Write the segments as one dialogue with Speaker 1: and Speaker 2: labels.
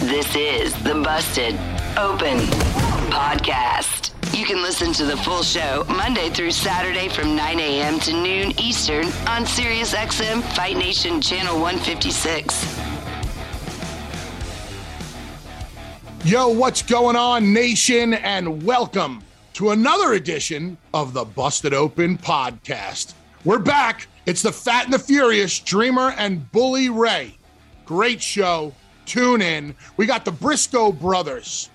Speaker 1: This is the Busted Open Podcast. You can listen to the full show Monday through Saturday from 9 a.m. to noon Eastern on SiriusXM Fight Nation Channel 156.
Speaker 2: Yo, what's going on, nation? And welcome to another edition of the Busted Open podcast. We're back. It's the Fat and the Furious, Dreamer and Bully Ray. Great show. Tune in. We got the Briscoe brothers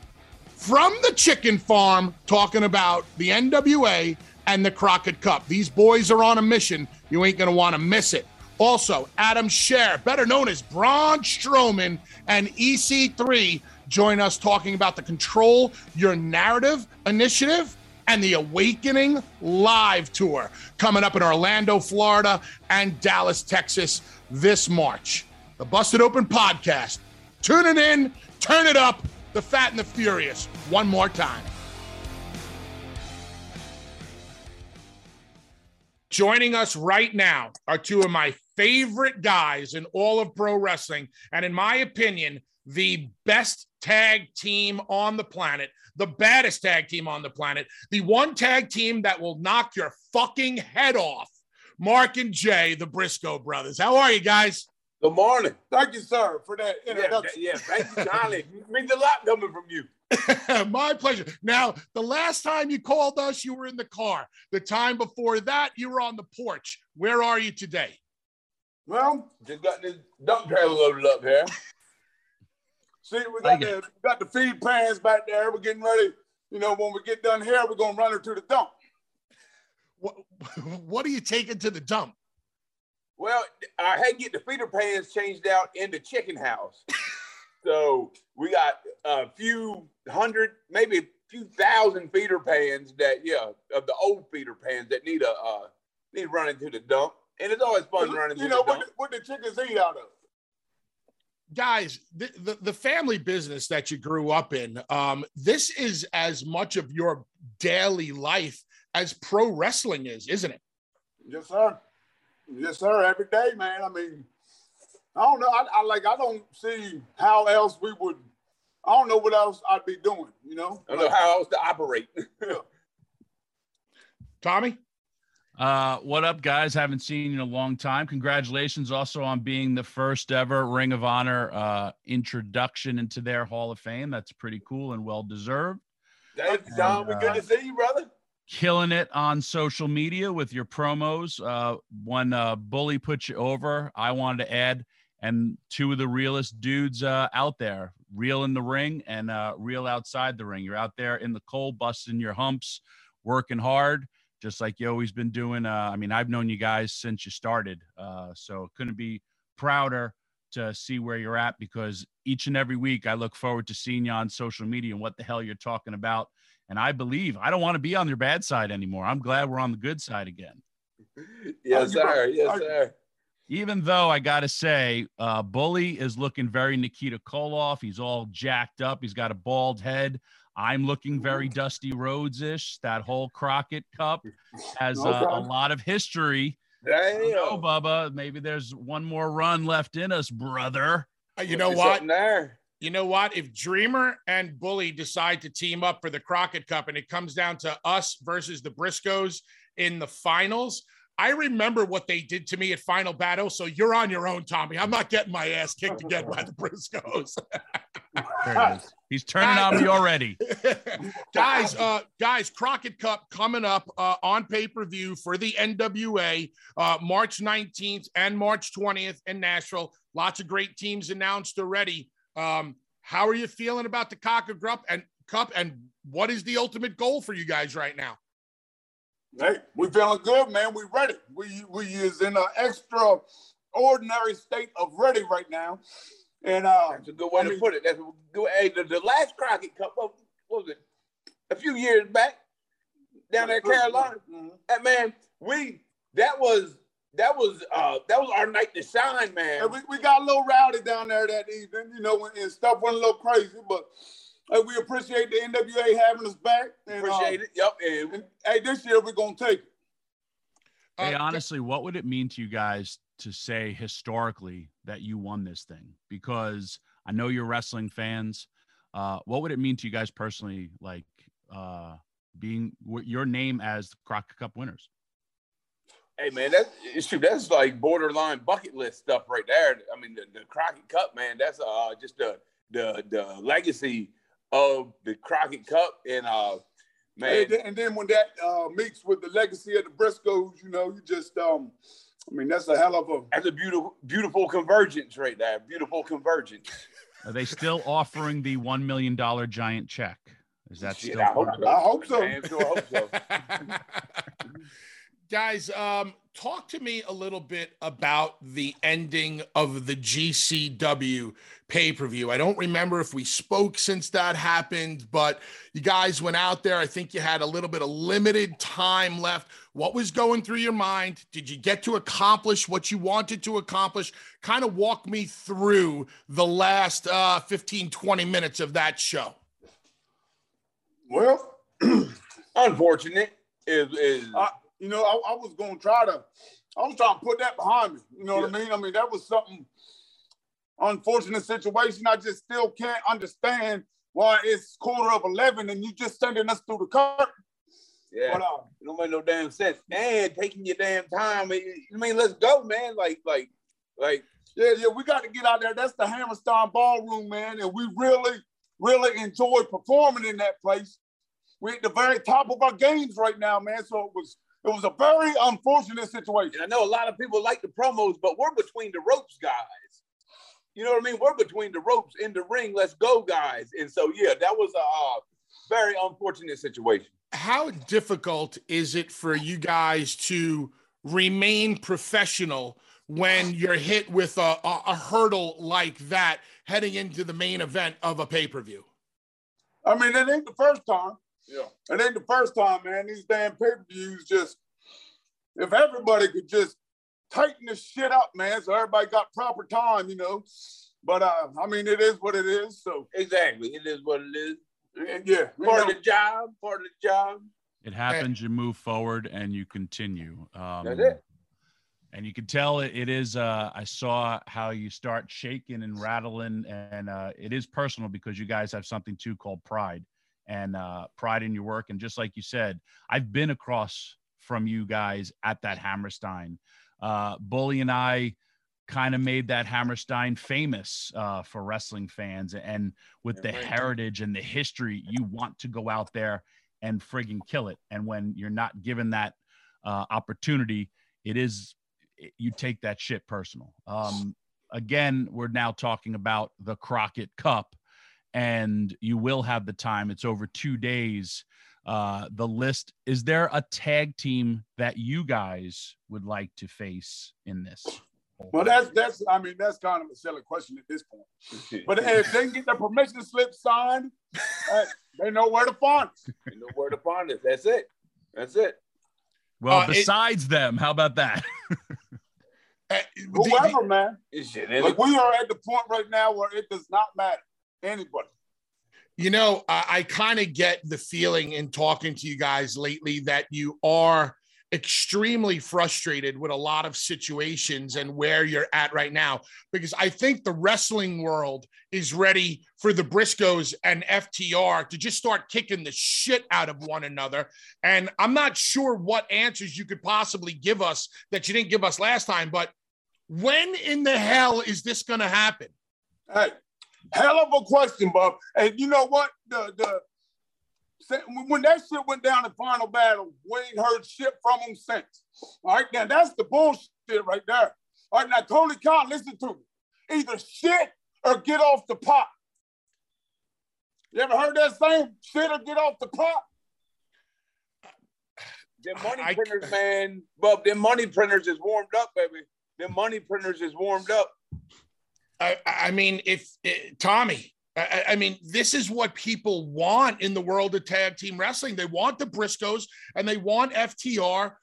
Speaker 2: from the chicken farm talking about the NWA and the Crockett Cup. These boys are on a mission. You ain't going to want to miss it. Also, Adam Scherr, better known as Braun Strowman, and EC3 join us talking about the Control Your Narrative initiative and the Awakening Live Tour coming up in Orlando, Florida, and Dallas, Texas this March. The Busted Open Podcast. Tune it in, turn it up, the Fat and the Furious, one more time. Joining us right now are two of my favorite guys in all of pro wrestling, and in my opinion, the best tag team on the planet, the baddest tag team on the planet, the one tag team that will knock your fucking head off. Mark and Jay, the Briscoe brothers. How are you guys?
Speaker 3: Good morning. Thank you, sir, for that introduction.
Speaker 4: Yeah, yeah thank you. It means a lot coming from you.
Speaker 2: My pleasure. Now, the last time you called us, you were in the car. The time before that, you were on the porch. Where are you today?
Speaker 3: Well, just got this dump trailer loaded up here. See, we got the, got the feed pans back there. We're getting ready. You know, when we get done here, we're gonna run her to the dump.
Speaker 2: What What are you taking to the dump?
Speaker 4: Well, I had to get the feeder pans changed out in the chicken house. so we got a few hundred, maybe a few thousand feeder pans that, yeah, of the old feeder pans that need a uh, need running to the dump. And it's always fun running
Speaker 3: you know,
Speaker 4: the dump.
Speaker 3: What the, what the chickens eat out of.
Speaker 2: Guys, the, the, the family business that you grew up in, um, this is as much of your daily life as pro wrestling is, isn't it?
Speaker 3: Yes, sir. Yes, sir. Every day, man. I mean, I don't know. I, I like. I don't see how else we would. I don't know what else I'd be doing. You know.
Speaker 4: I don't know how else to operate.
Speaker 2: Tommy.
Speaker 5: Uh, what up, guys? Haven't seen you in a long time. Congratulations also on being the first ever Ring of Honor uh, introduction into their Hall of Fame. That's pretty cool and well deserved.
Speaker 4: Thank you, Tom.
Speaker 5: And,
Speaker 4: we good
Speaker 5: uh,
Speaker 4: to see you, brother.
Speaker 5: Killing it on social media with your promos. Uh, when uh, Bully put you over, I wanted to add, and two of the realest dudes uh, out there, real in the ring and uh, real outside the ring. You're out there in the cold, busting your humps, working hard, just like you always been doing. Uh, I mean, I've known you guys since you started, uh, so couldn't be prouder to see where you're at because each and every week I look forward to seeing you on social media and what the hell you're talking about. And I believe I don't want to be on your bad side anymore. I'm glad we're on the good side again.
Speaker 4: Yes, sir. Yes, sir.
Speaker 5: Even though I got to say, uh, Bully is looking very Nikita Koloff. He's all jacked up. He's got a bald head. I'm looking very Dusty Rhodes ish. That whole Crockett Cup has uh, a
Speaker 3: Okay.
Speaker 5: lot of history.
Speaker 4: Damn.
Speaker 5: Oh, Bubba, maybe there's one more run left in us, brother.
Speaker 2: Uh, You know
Speaker 4: There's
Speaker 2: what?
Speaker 4: There.
Speaker 2: You know what? If Dreamer and Bully decide to team up for the Crockett Cup and it comes down to us versus the Briscoes in the finals, I remember what they did to me at Final Battle. So you're on your own, Tommy. I'm not getting my ass kicked again by the Briscoes.
Speaker 5: There it is. He's turning on me already.
Speaker 2: guys, uh, guys, Crockett Cup coming up uh, on pay per view for the NWA uh, March 19th and March 20th in Nashville. Lots of great teams announced already. Um, how are you feeling about the Crockett Cup and Cup, and what is the ultimate goal for you guys right now?
Speaker 3: Hey, we feeling good, man. We ready. We we is in an extraordinary state of ready right now. And uh,
Speaker 4: That's a good way
Speaker 3: I
Speaker 4: to
Speaker 3: mean-
Speaker 4: put it. That's a good. Hey, the, the last Crockett Cup, what, what was it? A few years back, down there in Carolina.
Speaker 3: Mhm.
Speaker 4: That man, we that was that was uh that was our night to shine, man.
Speaker 3: And we, we got a little rowdy down there that evening, you know, and stuff went a little crazy, but uh, we appreciate the NWA having us back. And, uh,
Speaker 4: Appreciate it. Yep. And
Speaker 3: And, hey, this year we're gonna take it.
Speaker 5: Hey,
Speaker 2: Uh,
Speaker 5: honestly, what would it mean to you guys to say historically that you won this thing? Because I know you're wrestling fans. Uh, what would it mean to you guys personally, like uh, being w- your name as the Crockett Cup winners?
Speaker 4: Hey, man, that's true. that's like borderline bucket list stuff right there. I mean, the, the Crockett Cup, man, that's uh just the the the legacy of the Crockett Cup, and uh, man,
Speaker 3: And then, and then when that uh, meets with the legacy of the Briscoes, you know, you just um, I mean, that's a hell of a
Speaker 4: that's a beautiful beautiful convergence right there. Beautiful convergence.
Speaker 5: Are they still offering the one million dollar giant check? Is that
Speaker 4: Shit,
Speaker 5: still?
Speaker 4: I hope so.
Speaker 3: I hope so.
Speaker 4: Damn sure hope so.
Speaker 2: Guys, um, talk to me a little bit about the ending of the GCW pay per view. I don't remember if we spoke since that happened, but you guys went out there. I think you had a little bit of limited time left. What was going through your mind? Did you get to accomplish what you wanted to accomplish? Kind of walk me through the last uh, 15, 20 minutes of that show.
Speaker 3: well.
Speaker 4: Unfortunate is is
Speaker 3: I, you know, I, I was gonna try to, I was trying to put that behind me. You know what I mean? I mean, that was something unfortunate situation. I just still can't understand why it's quarter of eleven and you just sending us through the curtain.
Speaker 4: yeah.
Speaker 3: But uh,
Speaker 4: It don't make no damn sense. And taking your damn time. I I mean, let's go, man. Like, like, like,
Speaker 3: yeah, yeah, we got to get out there. That's the Hammerstein Ballroom, man, and we really, really enjoy performing in that place. We're at the very top of our games right now, man. So it was, it was a very unfortunate situation.
Speaker 4: and I know a lot of people like the promos, but we're between the ropes, guys. You know what I mean? We're between the ropes in the ring. Let's go, guys. And so, yeah, that was a uh, very unfortunate situation.
Speaker 2: how difficult is it for you guys to remain professional when you're hit with a, a, a hurdle like that heading into the main event of a pay-per-view
Speaker 3: I mean, it ain't the first time.
Speaker 4: Yeah.
Speaker 3: It ain't the first time, man. These damn pay-per-views just if everybody could just tighten this shit up, man, so everybody got proper time, you know. But uh, I mean, it is what it is. So
Speaker 4: Exactly. It is what it is.
Speaker 3: and yeah, you
Speaker 4: Part
Speaker 3: know,
Speaker 4: of the job. Part of the job.
Speaker 5: It happens. You move forward and you continue. Um,
Speaker 4: That's it.
Speaker 5: And you can tell it, it is. Uh, I saw how you start shaking and rattling, and uh, it is personal because you guys have something too called pride and uh, pride in your work. And just like you said, I've been across from you guys at that Hammerstein. Uh, Bully and I kind of made that Hammerstein famous uh, for wrestling fans, and with the heritage and the history, you want to go out there and friggin' kill it. And when you're not given that uh, opportunity, it is you take that shit personal. Um, again, we're now talking about the Crockett Cup, and you will have the time. It's over two days. Uh, the list is there a tag team that you guys would like to face in this?
Speaker 3: well, that's that's. I mean, that's kind of a silly question at this point. But if they can get the permission slip signed, uh, they know where to find us.
Speaker 4: They know where to find us. That's it. That's it.
Speaker 5: Well,
Speaker 2: Uh, it-
Speaker 5: besides them, how about that?
Speaker 2: Uh,
Speaker 3: Whoever, man. Like we are at the point right now where it does not matter anybody.
Speaker 2: You know, I, I kind of get the feeling in talking to you guys lately that you are extremely frustrated with a lot of situations and where you're at right now because I think the wrestling world is ready for the Briscoes and FTR to just start kicking the shit out of one another. And I'm not sure what answers you could possibly give us that you didn't give us last time, but when in the hell is this going to happen?
Speaker 3: Hey, Hell of a question, Bob. And you know what? The the when that shit went down in final battle, we ain't heard shit from him since. All right, now that's the bullshit right there. All right, now Tony Khan, listen to me. Either shit or get off the pot. You ever heard that saying? Shit or get off the pot?
Speaker 4: The money I, printers, man. But the money printers is warmed up, baby. The money printers is warmed up.
Speaker 2: I, I mean, if eh, Tommy, I, I, mean, this is what people want in the world of tag team wrestling. They want the Briscoes and they want FTR.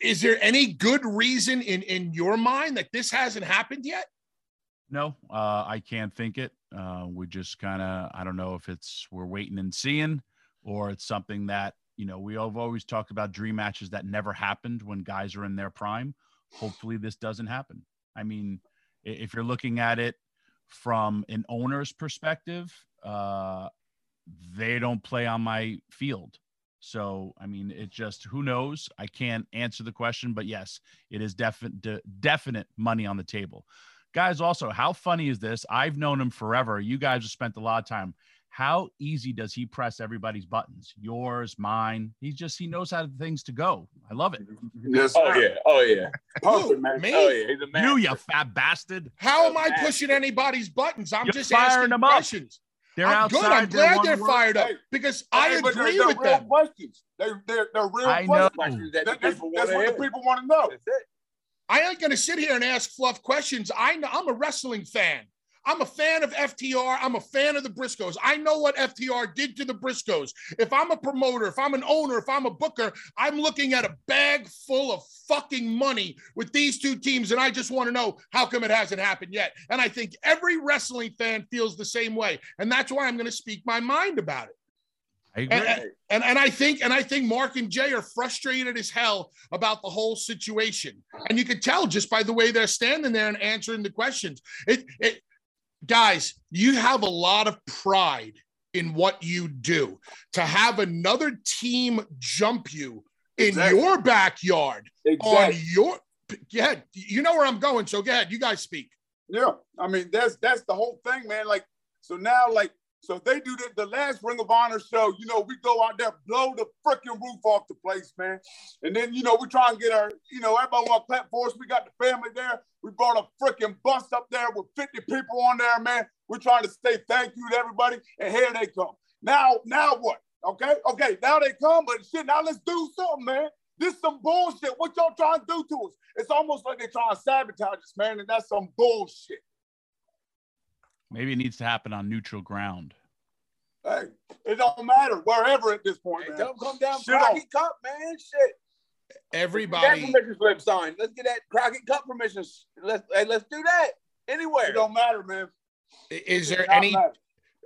Speaker 2: Is there any good reason in in your mind that this hasn't happened yet?
Speaker 5: No, uh, I can't think it. Uh, we just kind of, I don't know if it's we're waiting and seeing, or it's something that you know we have always talked about dream matches that never happened when guys are in their prime. Hopefully, this doesn't happen. I mean, if you're looking at it from an owner's perspective, uh, they don't play on my field. So, I mean, it just who knows? I can't answer the question, but yes, it is definite de- definite money on the table. Guys, also, how funny is this? I've known him forever. You guys have spent a lot of time. How easy does he press everybody's buttons? Yours, mine. He just he knows how things to go. I love it.
Speaker 4: Yes. Oh yeah. Oh yeah. Perfect, man. Me? Oh yeah. He's a.
Speaker 5: You, you fat bastard.
Speaker 2: How am I pushing anybody's buttons? I'm You're just asking them questions. Up. They're I'm outside. Good. I'm glad they're fired up because hey, I agree they're, they're
Speaker 3: with
Speaker 2: real them.
Speaker 3: Questions. They, they're, they're real I questions. Know. That that's, that's what the people want to know. That's it.
Speaker 2: I ain't going to sit here and ask fluff questions. I know I'm a wrestling fan. I'm a fan of FTR. I'm a fan of the Briscoes. I know what FTR did to the Briscoes. If I'm a promoter, if I'm an owner, if I'm a booker, I'm looking at a bag full of fucking money with these two teams. And I just want to know how come it hasn't happened yet. And I think every wrestling fan feels the same way. And that's why I'm going to speak my mind about it. And, and, and, I think and I think Mark and Jay are frustrated as hell about the whole situation, and you can tell just by the way they're standing there and answering the questions. It, it guys, you have a lot of pride in what you do. To have another team jump you in exactly. your backyard exactly. on your yeah, you know where I'm going. So go ahead, you guys speak.
Speaker 3: Yeah, I mean that's that's the whole thing, man. Like so now, like so they do the, the last Ring of Honor show. You know, we go out there, blow the freaking roof off the place, man. And then, you know, we try and get our, you know, everybody to clap for us. We got the family there. We brought a freaking bus up there with 50 people on there, man. We're trying to say thank you to everybody. And here they come. Now, now what? Okay, okay, now they come, but shit, now let's do something, man. This some bullshit. What y'all trying to do to us? It's almost like they're trying to sabotage us, man, and that's some bullshit.
Speaker 5: Maybe it needs to happen on neutral ground.
Speaker 3: Hey, it don't matter wherever at this point.
Speaker 4: Hey, don't come down Crockett Cup, man. Shit.
Speaker 2: Everybody.
Speaker 4: That permission slip signed. Let's get that Crockett Cup permission. Let's hey, let's do that anywhere.
Speaker 3: It don't matter, man.
Speaker 2: Is there any?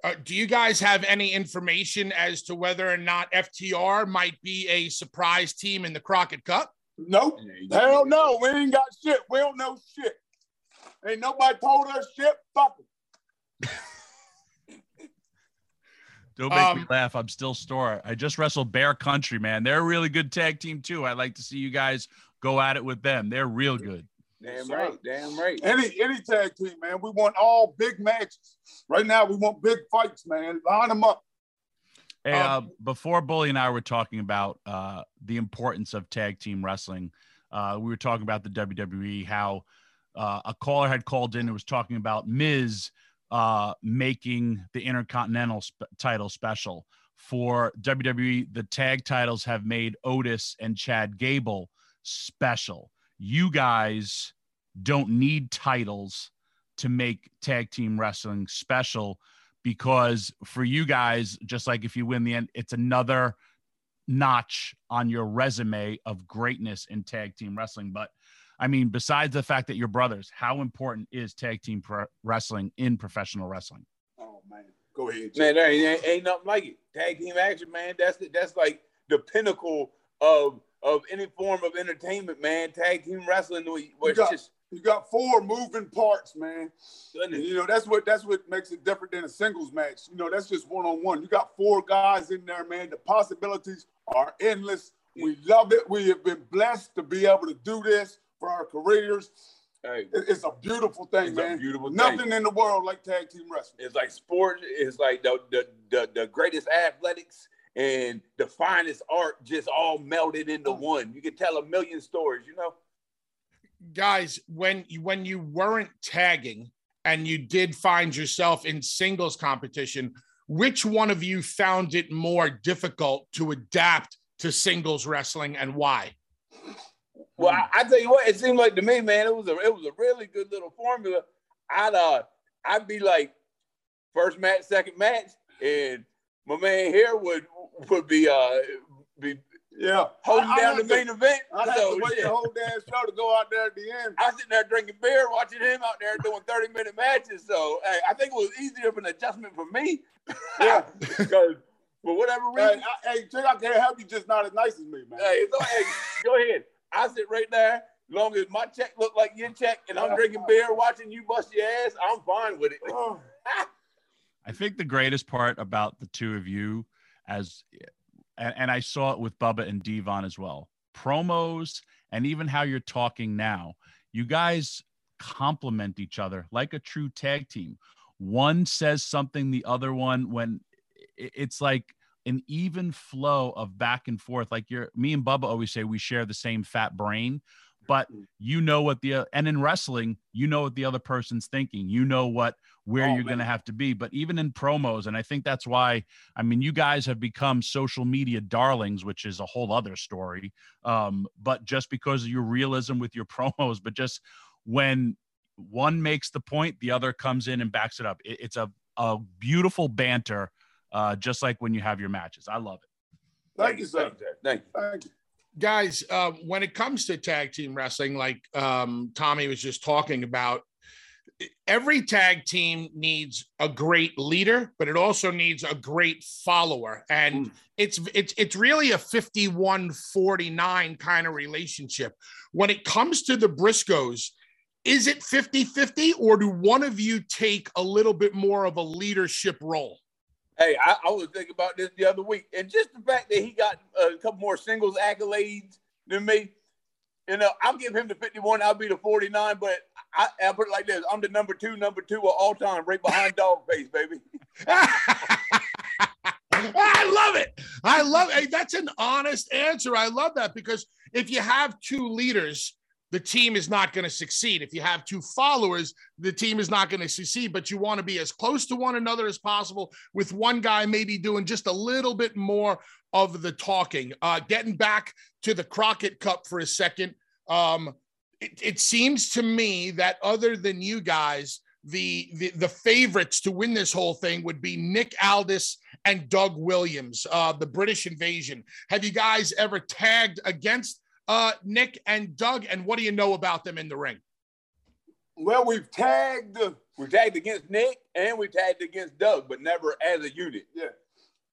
Speaker 2: Uh, do you guys have any information as to whether or not FTR might be a surprise team in the Crockett Cup?
Speaker 3: Nope. Hell no. We ain't got shit. We don't know shit. Ain't nobody told us shit. Fuck them.
Speaker 5: Don't make um, me laugh. I'm still store. I just wrestled Bear Country, man. They're a really good tag team too. I'd like to see you guys go at it with them. They're real good.
Speaker 4: Damn right, damn right.
Speaker 3: Any any tag team, man. We want all big matches. Right now, we want big fights, man. Line them up.
Speaker 5: Hey, um, uh, before Bully and I were talking about uh, the importance of tag team wrestling, uh, we were talking about the WWE. How uh, a caller had called in and was talking about Miz uh, making the Intercontinental sp- title special. For WWE, the tag titles have made Otis and Chad Gable special. You guys don't need titles to make tag team wrestling special because for you guys, just like if you win the end, it's another notch on your resume of greatness in tag team wrestling. But I mean, besides the fact that you're brothers, how important is tag team pro- wrestling in professional wrestling?
Speaker 3: Oh man, go ahead.
Speaker 4: Man, there ain't, ain't nothing like it. Tag team action, man. That's the, that's like the pinnacle of of any form of entertainment, man. Tag team wrestling,
Speaker 3: you got, just you got four moving parts, man. Goodness. You know that's what that's what makes it different than a singles match. You know that's just one on one. You got four guys in there, man. The possibilities are endless. We love it. We have been blessed to be able to do this for our careers.
Speaker 4: Hey,
Speaker 3: It's a beautiful thing,
Speaker 4: It's a
Speaker 3: man.
Speaker 4: beautiful thing.
Speaker 3: Nothing in the world like tag team wrestling.
Speaker 4: it's like sport. It's like the the, the the greatest athletics and the finest art just all melded into mm. one. You can tell a million stories. You know.
Speaker 2: guys, when you when you weren't tagging and you did find yourself in singles competition, which one of you found it more difficult to adapt to singles wrestling and why?
Speaker 4: Well, I, I tell you what, it seemed like to me, man, it was a it was a really good little formula. I'd uh I'd be like first match, second match, and my man here would would be uh be
Speaker 3: Yeah.
Speaker 4: holding
Speaker 3: I- I
Speaker 4: down the
Speaker 3: to-
Speaker 4: main event.
Speaker 3: I had
Speaker 4: So,
Speaker 3: to wait
Speaker 4: shit.
Speaker 3: the whole damn show to go out there at the end.
Speaker 4: I was sitting there drinking beer, watching him out there doing 30 minute matches. So hey, I think it was easier of an adjustment for me.
Speaker 3: Yeah.
Speaker 4: Because for whatever
Speaker 3: Hey,
Speaker 4: reason,
Speaker 3: I, hey, Jay, I can't help you, just not as nice as me, man.
Speaker 4: hey, all- hey, go ahead. I sit right there. As Long as my check look like your check and I'm drinking beer, watching you bust your ass, I'm fine with it.
Speaker 3: Oh,
Speaker 5: I think the greatest part about the two of you, as and, and I saw it with Bubba and Devon as well, promos and even how you're talking now, you guys complement each other like a true tag team. One says something, the other one, when it's like an even flow of back and forth. Like you're, me and Bubba always say we share the same fat brain, but you know what the, and in wrestling, you know what the other person's thinking. You know what, where
Speaker 3: Oh,
Speaker 5: you're going to have to be. But even in promos, and I think that's why, I mean, you guys have become social media darlings, which is a whole other story. Um, but just because of your realism with your promos, but just when one makes the point, the other comes in and backs it up. It, it's a, a beautiful banter, uh, just like when you have your matches. I love it.
Speaker 3: thank you, sir.
Speaker 4: Thank you, sir. Thank you.
Speaker 3: Thank you.
Speaker 2: Guys, uh, when it comes to tag team wrestling, like um, Tommy was just talking about, every tag team needs a great leader, but it also needs a great follower. And
Speaker 3: Mm.
Speaker 2: it's it's it's really a 51-49 kind of relationship. When it comes to the Briscoes, is it 50-50 or do one of you take a little bit more of a leadership role?
Speaker 4: Hey, I, I was thinking about this the other week, and just the fact that he got a couple more singles accolades than me, you know, I'll give him the 51, I'll be the 49, but I, I put it like this I'm the number two, number two of all time, right behind Dogface, baby.
Speaker 2: I love it. I love it. Hey, that's an honest answer. I love that because if you have two leaders, the team is not going to succeed. If you have two followers, the team is not going to succeed. But you want to be as close to one another as possible, with one guy maybe doing just a little bit more of the talking. Uh, getting back to the Crockett Cup for a second, um, it, it seems to me that other than you guys, the, the the favorites to win this whole thing would be Nick Aldis and Doug Williams, uh, the British Invasion. Have you guys ever tagged against uh, Nick and Doug? And what do you know about them in the ring?
Speaker 3: Well, we've tagged. uh,
Speaker 4: We tagged against Nick and we tagged against Doug, but never as a unit.
Speaker 3: Yeah,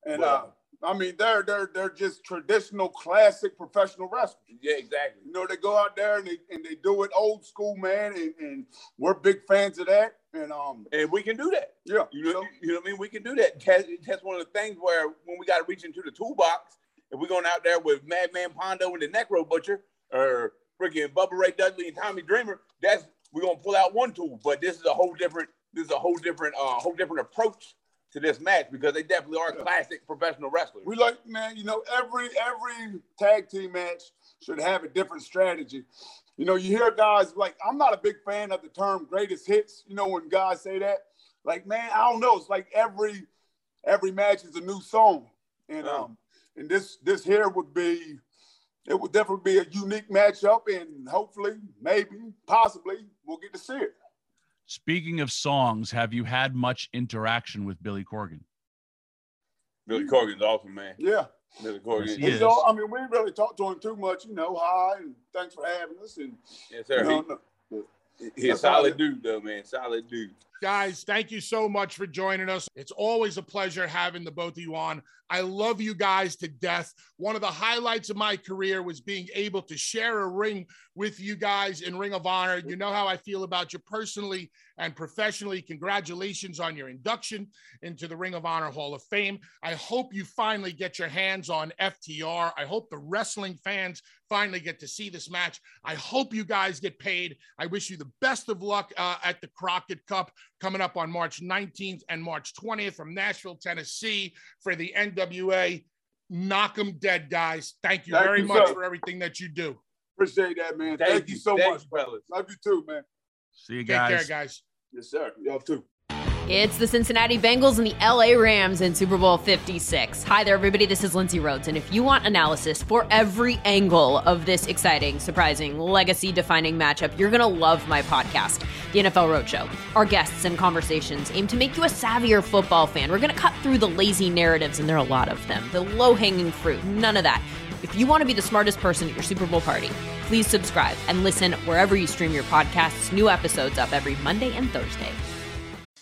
Speaker 3: and
Speaker 4: Well-
Speaker 3: uh, I mean they're they're they're just traditional, classic professional wrestlers.
Speaker 4: Yeah, exactly.
Speaker 3: You know, they go out there and they and they do it old school, man, and, and we're big fans of that. And um,
Speaker 4: And we can do that.
Speaker 3: yeah,
Speaker 4: You know,
Speaker 3: so-
Speaker 4: you know what I mean? We can do that. That's, that's one of the things where when we got to reach into the toolbox, if we're going out there with Madman Pondo and the Necro Butcher, or freaking Bubba Ray Dudley and Tommy Dreamer, that's we're gonna pull out one tool. But this is a whole different, this is a whole different, uh, whole different approach to this match because they definitely are classic professional wrestlers.
Speaker 3: We like, man, you know, every every tag team match should have a different strategy. You know, you hear guys like, I'm not a big fan of the term greatest hits, you know, when guys say that. Like, man, I don't know. It's like every every match is a new song. And um and this this here would be it would definitely be a unique matchup and hopefully, maybe, possibly, we'll get to see it.
Speaker 5: Speaking of songs, have you had much interaction with Billy Corgan?
Speaker 4: Billy Corgan's awesome, man.
Speaker 3: Yeah.
Speaker 4: Billy Corgan.
Speaker 5: Yes, he is.
Speaker 3: you I mean, we didn't really talked to him too much, you know, hi and thanks for having us. And
Speaker 4: Yes,
Speaker 3: you
Speaker 4: sir.
Speaker 3: know,
Speaker 4: He-
Speaker 3: no-
Speaker 4: He's a
Speaker 3: That's
Speaker 4: solid dude, though, man. Solid dude.
Speaker 2: Guys, thank you so much for joining us. It's always a pleasure having the both of you on. I love you guys to death. One of the highlights of my career was being able to share a ring with you guys in Ring of Honor. You know how I feel about you personally and professionally. Congratulations on your induction into the Ring of Honor Hall of Fame. I hope you finally get your hands on FTR. I hope the wrestling fans finally get to see this match. I hope you guys get paid. I wish you the best of luck uh, at the Crockett Cup coming up on March 19th and March 20th from Nashville, Tennessee for the NWA. Knock them dead, guys. Thank you
Speaker 3: Thank
Speaker 2: very
Speaker 3: you,
Speaker 2: much
Speaker 3: sir.
Speaker 2: for everything that you do.
Speaker 3: Appreciate that, man.
Speaker 4: Thank
Speaker 3: Thank,
Speaker 4: you.
Speaker 3: you so
Speaker 4: Thank
Speaker 3: much,
Speaker 4: you, fellas.
Speaker 3: Love you too, man.
Speaker 5: See you
Speaker 2: Take care,
Speaker 5: guys.
Speaker 2: guys.
Speaker 3: Yes, sir. Y'all too.
Speaker 6: It's the Cincinnati Bengals and the LA Rams in Super Bowl 56. Hi there, everybody. This is Lindsay Rhodes. And if you want analysis for every angle of this exciting, surprising, legacy defining matchup, you're going to love my podcast, The NFL Roadshow. Our guests and conversations aim to make you a savvier football fan. We're going to cut through the lazy narratives, and there are a lot of them, the low hanging fruit, none of that. If you want to be the smartest person at your Super Bowl party, please subscribe and listen wherever you stream your podcasts. New episodes up every Monday and Thursday.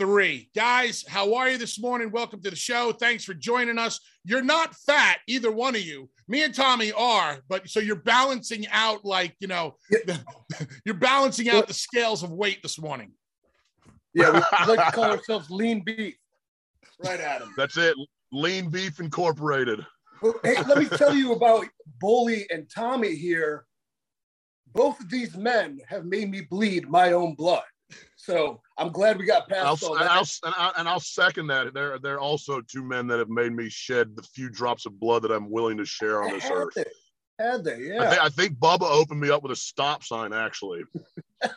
Speaker 2: EC3. Guys, how are you this morning? Welcome to the show. Thanks for joining us. You're not fat, either one of you. Me and Tommy are, but so you're balancing out like, you know, you're balancing out the scales of weight this morning.
Speaker 7: Yeah, we like to call ourselves lean beef. Right, Adam.
Speaker 8: That's it. Lean Beef Incorporated.
Speaker 7: Hey, let me tell you about Bully and Tommy here. Both of these men have made me bleed my own blood. So I'm glad we got
Speaker 8: I'll,
Speaker 7: past all
Speaker 8: and,
Speaker 7: that.
Speaker 8: I'll, and, I'll, and I'll second that. There, there are also two men that have made me shed the few drops of blood that I'm willing to share on this
Speaker 7: Had
Speaker 8: earth.
Speaker 7: they? Had they?
Speaker 8: I,
Speaker 7: Yeah.
Speaker 8: I think Bubba opened me up with a stop sign, actually.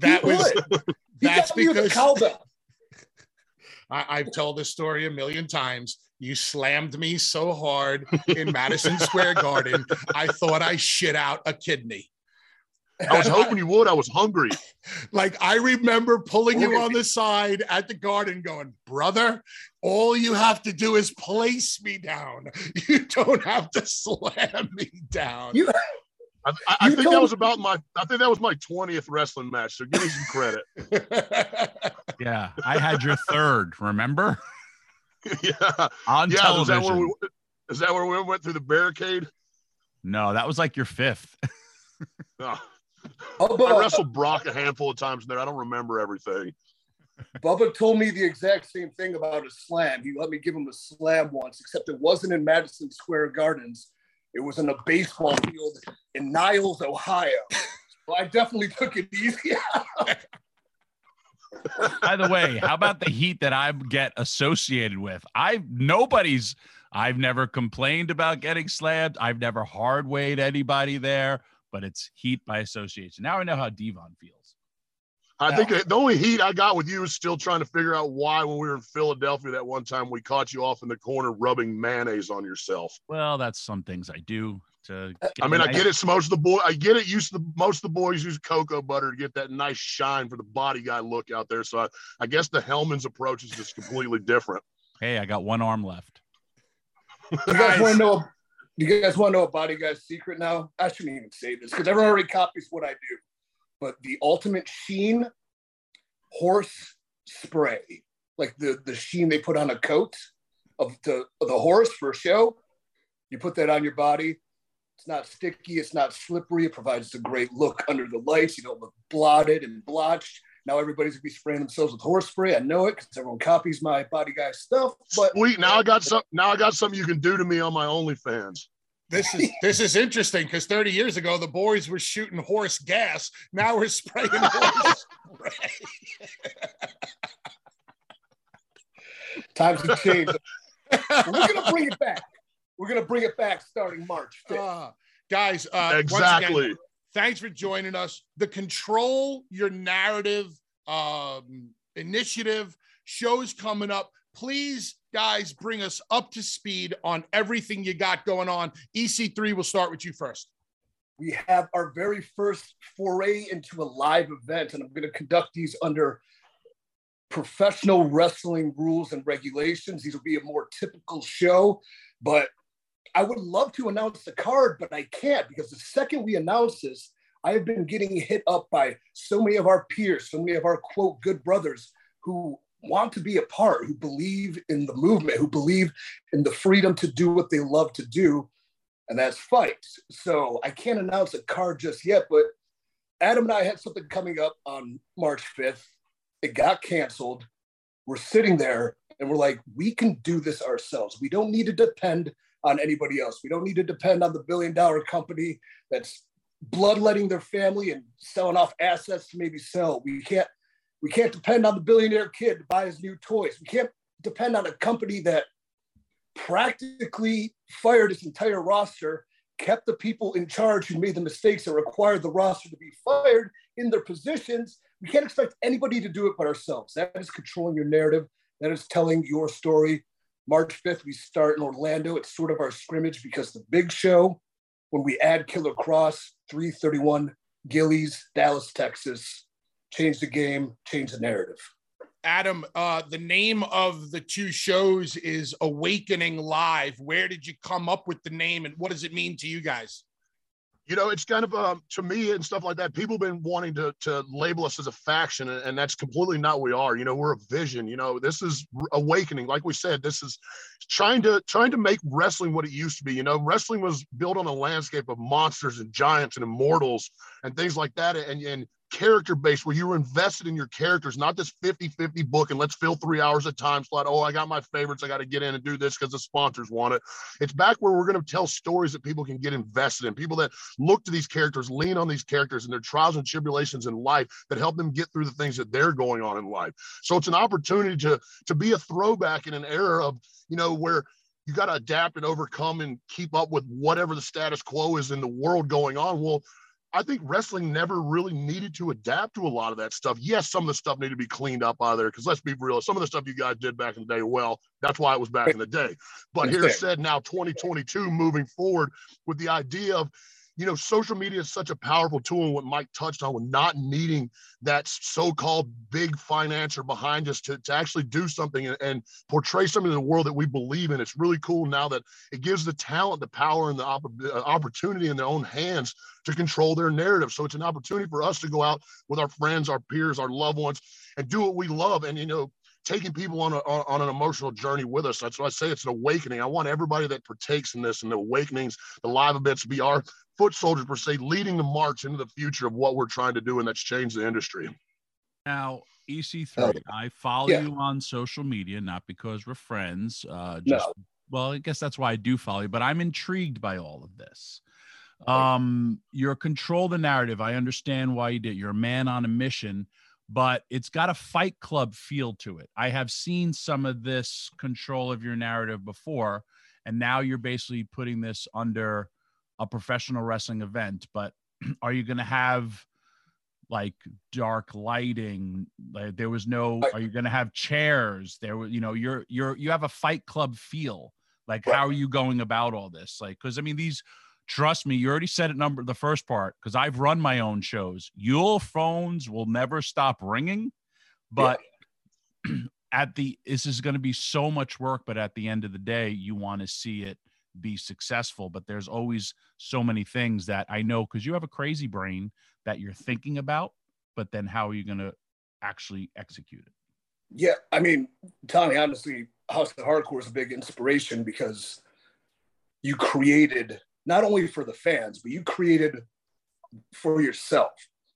Speaker 2: That
Speaker 7: He
Speaker 2: was
Speaker 7: would. He got me with a
Speaker 2: because. I, I've told this story a million times. You slammed me so hard in Madison Square Garden, I thought I shit out a kidney.
Speaker 8: I was hoping you would. I was hungry.
Speaker 2: Like I remember pulling you on the side at the garden, going, "Brother, all you have to do is place me down. You don't have to slam me down."
Speaker 7: You,
Speaker 8: I, I, I think that was about my. I think that was my twentieth wrestling match. So give me some credit.
Speaker 5: Yeah, I had your third. Remember
Speaker 8: yeah,
Speaker 5: on
Speaker 8: yeah. Is that
Speaker 5: television?
Speaker 8: where we? Is that where we went through the barricade?
Speaker 5: no, that was like your fifth.
Speaker 8: No.
Speaker 7: Oh.
Speaker 8: Oh,
Speaker 7: I
Speaker 8: wrestled Brock a handful of times in there. I don't remember everything.
Speaker 7: Bubba told me the exact same thing about a slam. He let me give him a slam once, except it wasn't in Madison Square Gardens. It was in a baseball field in Niles, Ohio. So I definitely took it easy.
Speaker 5: By the way, how about the heat that I get associated with? I nobody's. I've never complained about getting slammed. I've never hard weighed anybody there, but it's heat by association. Now I know how Devon feels.
Speaker 8: I think the only heat I got with you is still trying to figure out why, when we were in Philadelphia that one time, we caught you off in the corner rubbing mayonnaise on yourself.
Speaker 5: Well, that's some things I do to.
Speaker 8: I mean, I get it. Most of the boy, I get it. Used to the most of the boys use cocoa butter to get that nice shine for the body guy look out there. So I, I guess the Hellmann's approach is just completely different.
Speaker 5: Hey, I got one arm left.
Speaker 7: You guys want to know? You guys want to know a body guy's secret now? I shouldn't even say this because everyone already copies what I do. But the ultimate sheen horse spray, like the the sheen they put on a coat of the of the horse for a show, you put that on your body. It's not sticky. It's not slippery. It provides a great look under the lights. You don't look blotted and blotched. Now everybody's gonna be spraying themselves with horse spray. I know it because everyone copies my body guy stuff. But
Speaker 8: Sweet. Now I got some. Now I got something you can do to me on my OnlyFans.
Speaker 2: This is this is interesting because 30 years ago the boys were shooting horse gas. Now we're spraying horse spray.
Speaker 7: Times have changed. We're gonna bring it back. We're gonna bring it back starting March 5th.
Speaker 2: Uh, guys, uh, once
Speaker 8: Exactly.
Speaker 2: Thanks for joining us. The Control Your Narrative um, initiative shows coming up. Please, guys, bring us up to speed on everything you got going on. EC3, we'll start with you first.
Speaker 7: we have our very first foray into a live event, and I'm going to conduct these under professional wrestling rules and regulations. These will be a more typical show, but I would love to announce the card, but I can't because the second we announce this, I have been getting hit up by so many of our peers, so many of our quote good brothers who want to be a part, who believe in the movement, who believe in the freedom to do what they love to do and that's fight. So I can't announce a card just yet, but Adam and I had something coming up on March 5th. It got canceled. We're sitting there and we're like, we can do this ourselves. We don't need to depend on anybody else. We don't need to depend on the billion dollar company that's bloodletting their family and selling off assets to maybe sell. We can't we can't depend on the billionaire kid to buy his new toys. We can't depend on a company that practically fired his entire roster, kept the people in charge who made the mistakes that required the roster to be fired in their positions. We can't expect anybody to do it but ourselves. That is controlling your narrative. That is telling your story. March 5th, we start in Orlando. It's sort of our scrimmage because the big show, when we add Killer Kross, 331 Gilley's, Dallas, Texas, change the game, change the narrative.
Speaker 2: Adam, uh, the name of the two shows is Awakening Live. Where did you come up with the name and what does it mean to you guys?
Speaker 8: You know, it's kind of um, to me and stuff like that. People have been wanting to to label us as a faction, and, and that's completely not we are. You know, we're a vision. You know, this is awakening. Like we said, this is trying to trying to make wrestling what it used to be. You know, wrestling was built on a landscape of monsters and giants and immortals and things like that, and and character based where you were invested in your characters, not this 50-50 book and let's fill three hours of time slot. Oh, I got my favorites. I got to get in and do this because the sponsors want it. It's back where we're going to tell stories that people can get invested in. People that look to these characters, lean on these characters and their trials and tribulations in life that help them get through the things that they're going on in life. So it's an opportunity to to be a throwback in an era of, you know, where you got to adapt and overcome and keep up with whatever the status quo is in the world going on. Well, I think wrestling never really needed to adapt to a lot of that stuff. Yes, some of the stuff needed to be cleaned up out of there because let's be real, some of the stuff you guys did back in the day, well, that's why it was back in the day. But here's said now 2022 moving forward with the idea of you know, social media is such a powerful tool. And what Mike touched on with not needing that so-called big financier behind us to, to actually do something and, and portray something in the world that we believe in. It's really cool now that it gives the talent, the power, and the uh, opportunity in their own hands to control their narrative. So it's an opportunity for us to go out with our friends, our peers, our loved ones, and do what we love. And you know, taking people on, a, on an emotional journey with us. That's why I say it's an awakening. I want everybody that partakes in this and the awakenings, the live events, be our foot soldiers per se, leading the march into the future of what we're trying to do, and that's change the industry.
Speaker 5: Now, EC3, I follow
Speaker 7: Yeah.
Speaker 5: you on social media, not because we're friends. Uh, just
Speaker 7: No.
Speaker 5: well, I guess that's why I do follow you, but I'm intrigued by all of this. Um, you're control the narrative. I understand why you did. You're a man on a mission, but it's got a fight club feel to it. I have seen some of this control of your narrative before, and now you're basically putting this under a professional wrestling event. But are you going to have like dark lighting like there was no are you going to have chairs there was you know you're you're you have a fight club feel like how are you going about all this like because i mean these trust me you already said it number the first part because i've run my own shows. Your phones will never stop ringing but at the this is going to be so much work but at the end of the day you want to see it be successful. But there's always so many things that i know because you have a crazy brain that you're thinking about but then how are you going to actually execute it?
Speaker 7: Yeah, I mean, Tommy, honestly, House of Hardcore is a big inspiration because you created not only for the fans, but you created for yourself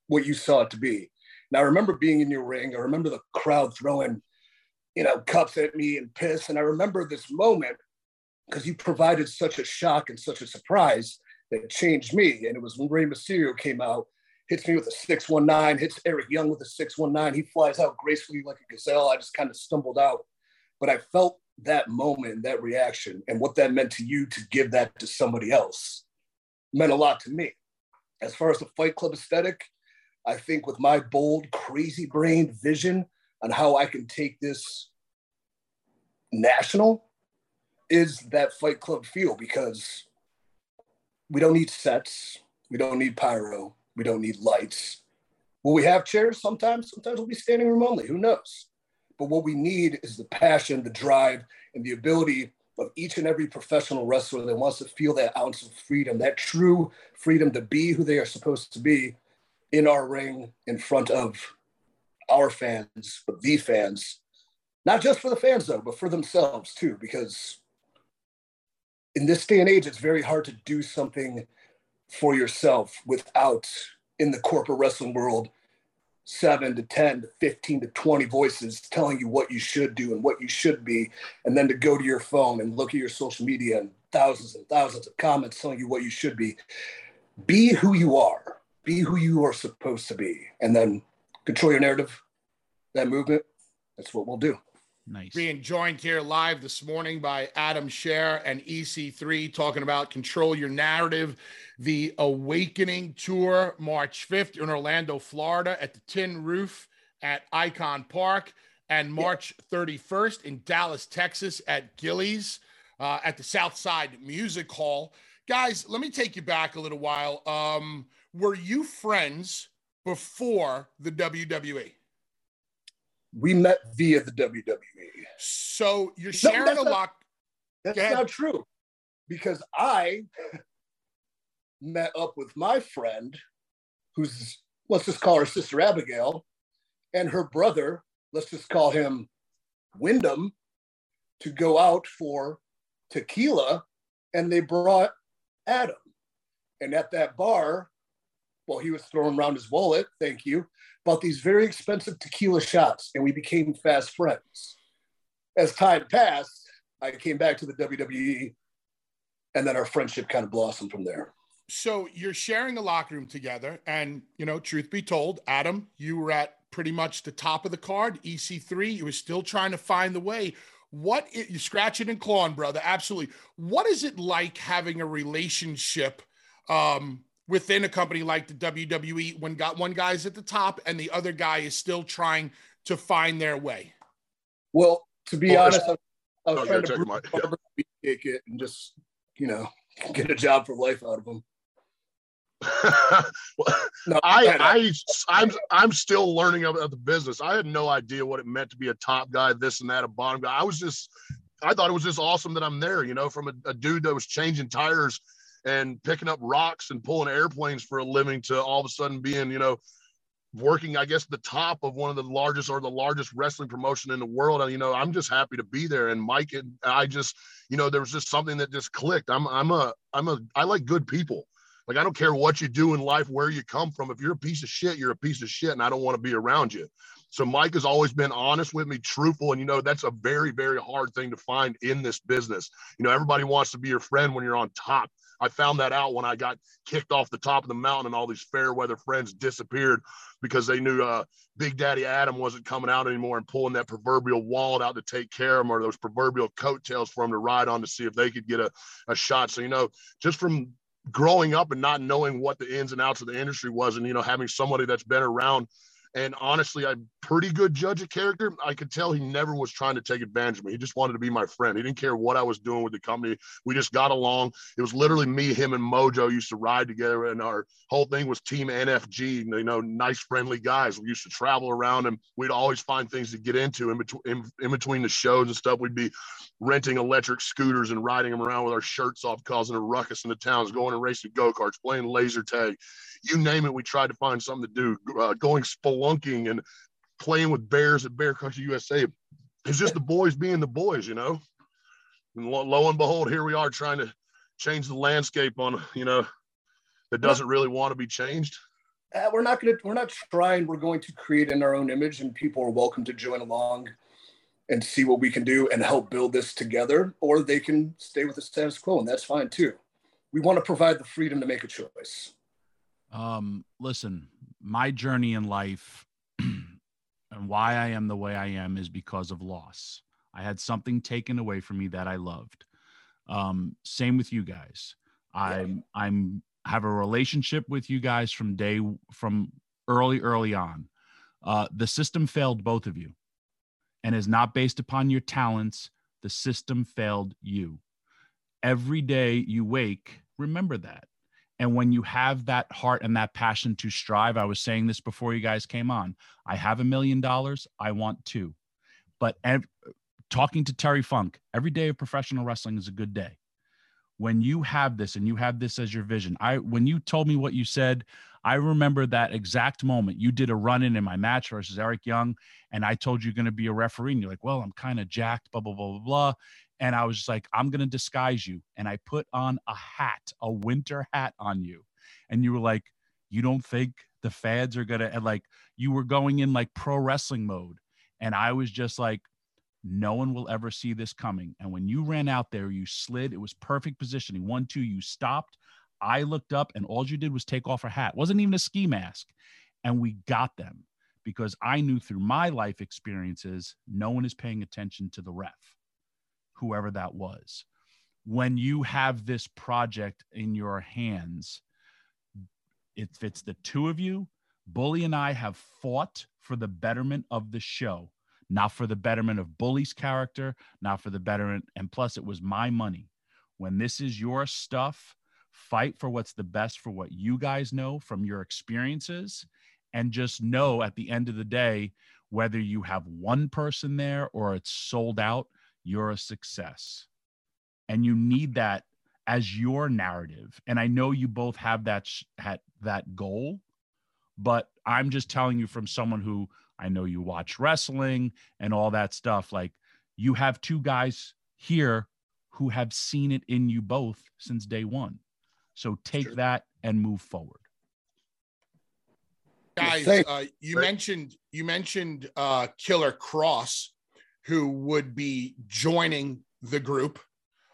Speaker 7: what you saw it to be. Now, I remember being in your ring. I remember the crowd throwing, you know, cups at me and piss. And I remember this moment because you provided such a shock and such a surprise that changed me. And it was when Rey Mysterio came out, hits me with a 619, hits Eric Young with a 619. He flies out gracefully like a gazelle. I just kind of stumbled out. But I felt that moment, that reaction, and what that meant to you to give that to somebody else meant a lot to me. As far as the Fight Club aesthetic, I think with my bold, crazy brain vision on how I can take this national is that Fight Club feel because we don't need sets, we don't need pyro, we don't need lights. Will we have chairs sometimes? Sometimes we'll be standing room only, who knows? But what we need is the passion, the drive, and the ability of each and every professional wrestler that wants to feel that ounce of freedom, that true freedom to be who they are supposed to be in our ring in front of our fans, but the fans. Not just for the fans, though, but for themselves too, because in this day and age, it's very hard to do something for yourself without, in the corporate wrestling world, seven to 10 to 15 to 20 voices telling you what you should do and what you should be. And then to go to your phone and look at your social media and thousands and thousands of comments telling you what you should be. Be who you are, be who you are supposed to be, and then control your narrative, that movement. That's what we'll do.
Speaker 5: Nice.
Speaker 2: Being joined here live this morning by Adam Scherr and EC3 talking about Control Your Narrative, the Awakening Tour, March 5th in Orlando, Florida at the Tin Roof at Icon Park, and March 31st in Dallas, Texas at Gilley's uh, at the Southside Music Hall. Guys, let me take you back a little while. Um, were you friends before the WWE?
Speaker 7: We met via the WWE.
Speaker 2: So you're
Speaker 7: No,
Speaker 2: sharing
Speaker 7: that's
Speaker 2: a
Speaker 7: not-
Speaker 2: lock.
Speaker 7: That's not true because I met up with my friend, who's, let's just call her Sister Abigail, and her brother, let's just call him Windham, to go out for tequila. And they brought Adam. And at that bar, well, he was throwing around his wallet, thank you, bought these very expensive tequila shots, and we became fast friends. As time passed, I came back to the WWE, and then our friendship kind of blossomed from there.
Speaker 2: So you're sharing a locker room together, and you know, truth be told, Adam, you were at pretty much the top of the card. EC3, you were still trying to find the way. What you it and clawing, brother? Absolutely. What is it like having a relationship um, within a company like the WWE when got one guy's at the top and the other guy is still trying to find their way?
Speaker 7: Well, to be
Speaker 8: Well,
Speaker 7: honest, I, I was
Speaker 8: Oh,
Speaker 7: trying to
Speaker 8: my-
Speaker 7: kick it and just, you know, get a job for life out of them.
Speaker 8: well, I, I, I'm, I'm still learning about the business. I had no idea what it meant to be a top guy, this and that, a bottom guy. I was just, I thought it was just awesome that I'm there. You know, from a, a dude that was changing tires and picking up rocks and pulling airplanes for a living to all of a sudden being, you know, working, I guess, the top of one of the largest or the largest wrestling promotion in the world. And, you know, I'm just happy to be there. And Mike and I just, you know, there was just something that just clicked. I'm, I'm a, I'm a, I like good people. Like, I don't care what you do in life, where you come from. If you're a piece of shit, you're a piece of shit, and I don't want to be around you. So Mike has always been honest with me, truthful, and you know that's a very, very hard thing to find in this business. You know, everybody wants to be your friend when you're on top. I found that out when I got kicked off the top of the mountain and all these fair weather friends disappeared because they knew uh, Big Daddy Adam wasn't coming out anymore and pulling that proverbial wallet out to take care of them or those proverbial coattails for them to ride on to see if they could get a, a shot. So, you know, just from growing up and not knowing what the ins and outs of the industry was and, you know, having somebody that's been around and honestly, I'm pretty good judge of character. I could tell he never was trying to take advantage of me. He just wanted to be my friend. He didn't care what I was doing with the company. We just got along. It was literally me, him, and Mojo used to ride together, and our whole thing was Team NFG. You know, nice, friendly guys. We used to travel around, and we'd always find things to get into in between in, in between the shows and stuff. We'd be renting electric scooters and riding them around with our shirts off, causing a ruckus in the towns, going and racing go karts, playing laser tag you name it, we tried to find something to do. Uh, going spelunking and playing with bears at Bear Country USA. It's just the boys being the boys, you know. And lo, lo and behold, here we are trying to change the landscape on, you know, that doesn't really want to be changed.
Speaker 7: Uh, we're not going to, we're not trying. We're going to create in our own image, and people are welcome to join along and see what we can do and help build this together, or they can stay with the status quo, and that's fine too. We want to provide the freedom to make a choice.
Speaker 5: Um, listen, my journey in life and why I am the way I am is because of loss. I had something taken away from me that I loved. Um, same with you guys. I'm I'm have a relationship with you guys from day from early early on. Uh, the system failed both of you, and is not based upon your talents. The system failed you. Every day you wake, remember that. And when you have that heart and that passion to strive, I was saying this before you guys came on. I have a million dollars. I want two. But ev- talking to Terry Funk, every day of professional wrestling is a good day. When you have this and you have this as your vision, I when you told me what you said, I remember that exact moment. You did a run in in my match versus Eric Young, and I told you you're going to be a referee. And you're like, well, I'm kind of jacked, blah, blah, blah, blah, blah. And I was just like, I'm going to disguise you. And I put on a hat, a winter hat on you. And you were like, you don't think the fads are going to, like, you were going in like pro wrestling mode. And I was just like, no one will ever see this coming. And when you ran out there, you slid. It was perfect positioning. One, two, you stopped. I looked up, and all you did was take off a hat. It wasn't even a ski mask. And we got them because I knew through my life experiences, no one is paying attention to the ref whoever that was. When you have this project in your hands, if it's the two of you, Bully and I have fought for the betterment of the show, not for the betterment of Bully's character, not for the betterment. And plus, it was my money. When this is your stuff, fight for what's the best for what you guys know from your experiences. And just know at the end of the day, whether you have one person there or it's sold out, you're a success. And you need that as your narrative. And I know you both have that sh- that goal, but I'm just telling you from someone who I know you watch wrestling and all that stuff like you have two guys here who have seen it in you both since day 1. So take sure. that and move forward.
Speaker 2: Guys, uh, you mentioned you mentioned uh, Killer Kross who would be joining the group.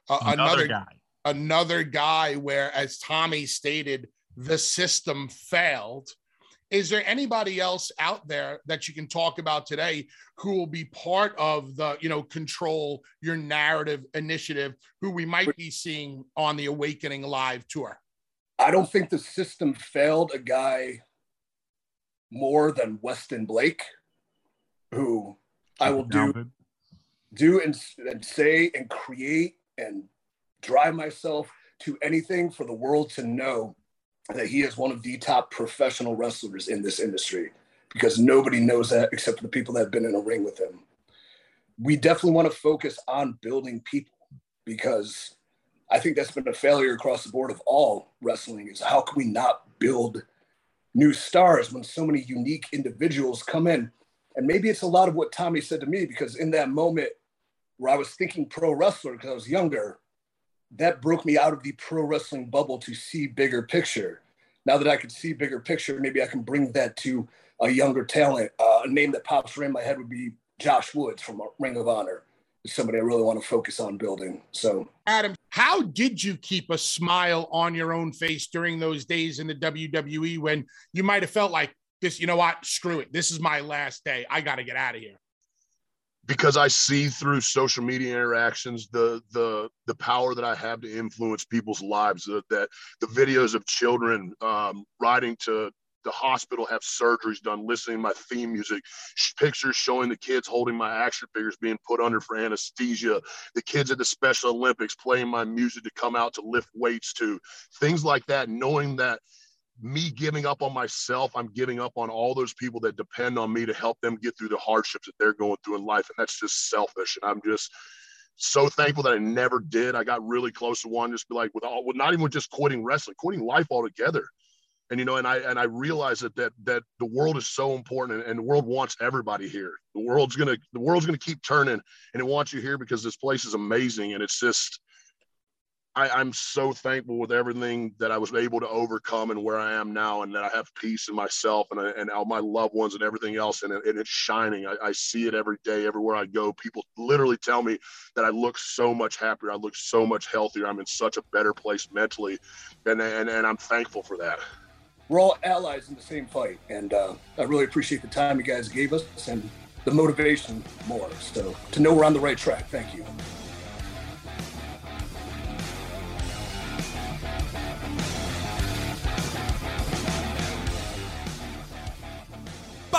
Speaker 2: Uh, another, another guy. Another guy where, as Tommy stated, the system failed. Is there anybody else out there that you can talk about today who will be part of the, you know, control your narrative initiative, who we might be seeing on the Awakening Live tour?
Speaker 7: I don't think the system failed a guy more than Wesley Blake, who I will do do and, and say and create and drive myself to anything for the world to know that he is one of the top professional wrestlers in this industry because nobody knows that except for the people that have been in a ring with him. We definitely want to focus on building people because I think that's been a failure across the board of all wrestling is how can we not build new stars when so many unique individuals come in? And maybe it's a lot of what Tommy said to me because in that moment where I was thinking pro wrestler because I was younger, that broke me out of the pro wrestling bubble to see bigger picture. Now that I can see bigger picture, maybe I can bring that to a younger talent. Uh, a name that pops right in my head would be Josh Woods from Ring of Honor. It's somebody I really want to focus on building. So,
Speaker 2: Adam, how did you keep a smile on your own face during those days in the WWE when you might have felt like this? You know what? Screw it. This is my last day. I got to get out of here
Speaker 8: because I see through social media interactions the the the power that I have to influence people's lives. That, that the videos of children um, riding to the hospital have surgeries done, listening to my theme music, pictures showing the kids holding my action figures being put under for anesthesia, the kids at the Special Olympics playing my music to come out to lift weights to, things like that, knowing that me giving up on myself, I'm giving up on all those people that depend on me to help them get through the hardships that they're going through in life. And that's just selfish. And I'm just so thankful that I never did. I got really close to one, just be like, with all, not even just quitting wrestling, quitting life altogether. And you know, and I and I realize that that that the world is so important, and, and the world wants everybody here. The world's gonna the world's gonna keep turning, and it wants you here because this place is amazing, and it's just I, am so thankful with everything that I was able to overcome and where I am now, and that I have peace in myself and and all my loved ones and everything else, and, and it's shining. I, I, see it every day, everywhere I go. People literally tell me that I look so much happier, I look so much healthier, I'm in such a better place mentally, and and, and I'm thankful for that.
Speaker 7: We're all allies in the same fight, and uh, I really appreciate the time you guys gave us and the motivation more. So to know we're on the right track, thank you.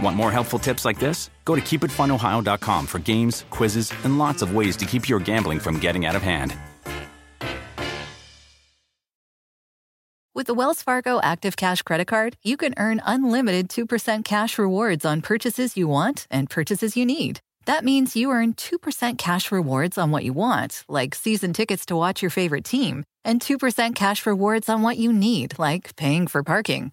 Speaker 9: Want more helpful tips like this? Go to keepitfunohio.com for games, quizzes, and lots of ways to keep your gambling from getting out of hand.
Speaker 10: With the Wells Fargo Active Cash Credit Card, you can earn unlimited 2% cash rewards on purchases you want and purchases you need. That means you earn 2% cash rewards on what you want, like season tickets to watch your favorite team, and 2% cash rewards on what you need, like paying for parking.